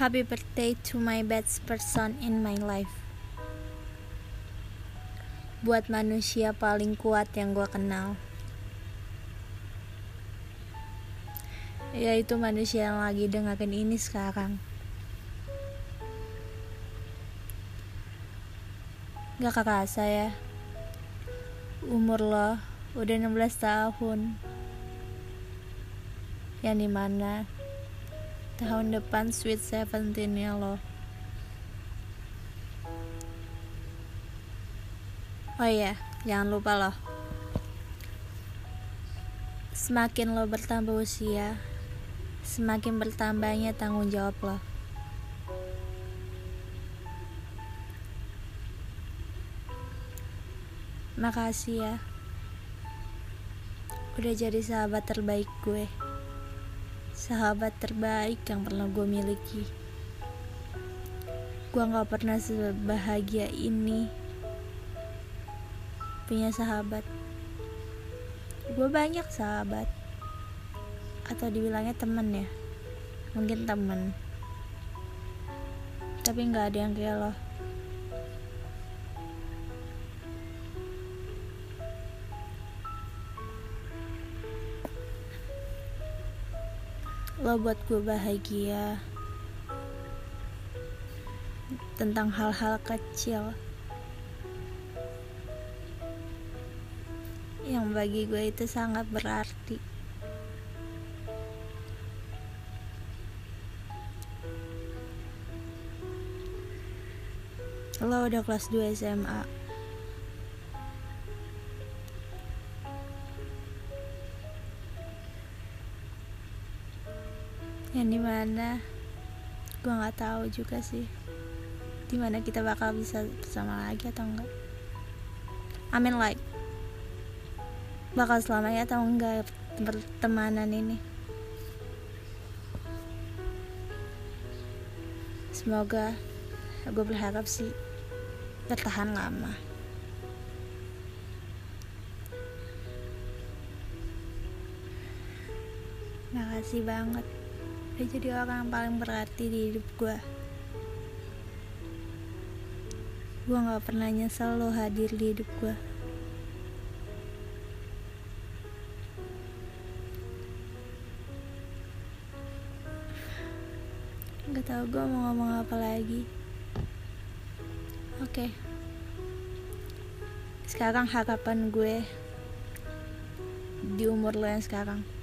Happy birthday to my best person in my life. Buat manusia paling kuat yang gue kenal. Yaitu manusia yang lagi dengerin ini sekarang. Gak kerasa ya. Umur lo udah 16 tahun. Yang di mana tahun depan Sweet Seventeen ya lo oh iya jangan lupa loh. Semakin lo bertambah usia semakin bertambahnya tanggung jawab lo makasih ya. Udah jadi sahabat terbaik gue sahabat terbaik yang pernah gue miliki. Gue gak pernah sebahagia ini punya sahabat. Gue banyak sahabat atau dibilangnya temen ya mungkin temen. Tapi gak ada yang kayak lo lo buat gue bahagia tentang hal-hal kecil yang bagi gue itu sangat berarti. Lo udah kelas 2 SMA yang di mana gue nggak tahu juga sih. Di mana kita bakal bisa bersama lagi atau enggak. Amin like bakal selamanya atau enggak pertemanan ini. Semoga gue berharap sih bertahan lama. Makasih banget udah jadi orang yang paling berarti di hidup gue gue gak pernah nyesel lo hadir di hidup gue Gak tau gue mau ngomong apa lagi. Oke. Okay. Sekarang harapan gue Di umur lo yang sekarang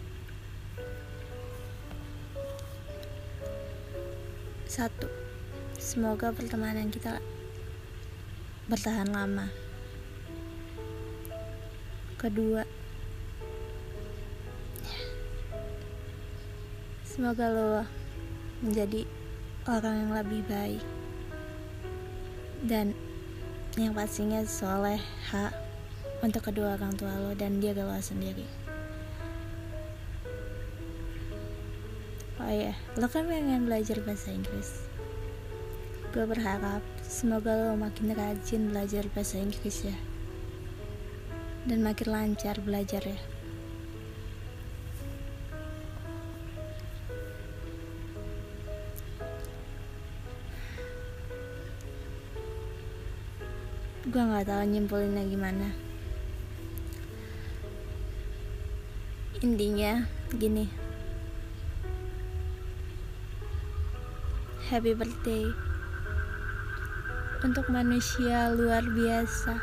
Satu, semoga pertemanan kita bertahan lama. Kedua, semoga lo menjadi orang yang lebih baik dan yang pastinya soleh hak untuk kedua orang tua lo dan dia lo sendiri. Oh ya lo kan pengen belajar bahasa Inggris. Gue berharap semoga lo makin rajin belajar bahasa Inggris ya. Dan makin lancar belajar ya. Gue nggak tahu nyimpulinnya gimana. Intinya gini happy birthday untuk manusia luar biasa.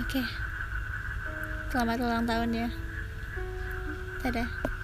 Oke, okay. selamat ulang tahun ya. Dadah.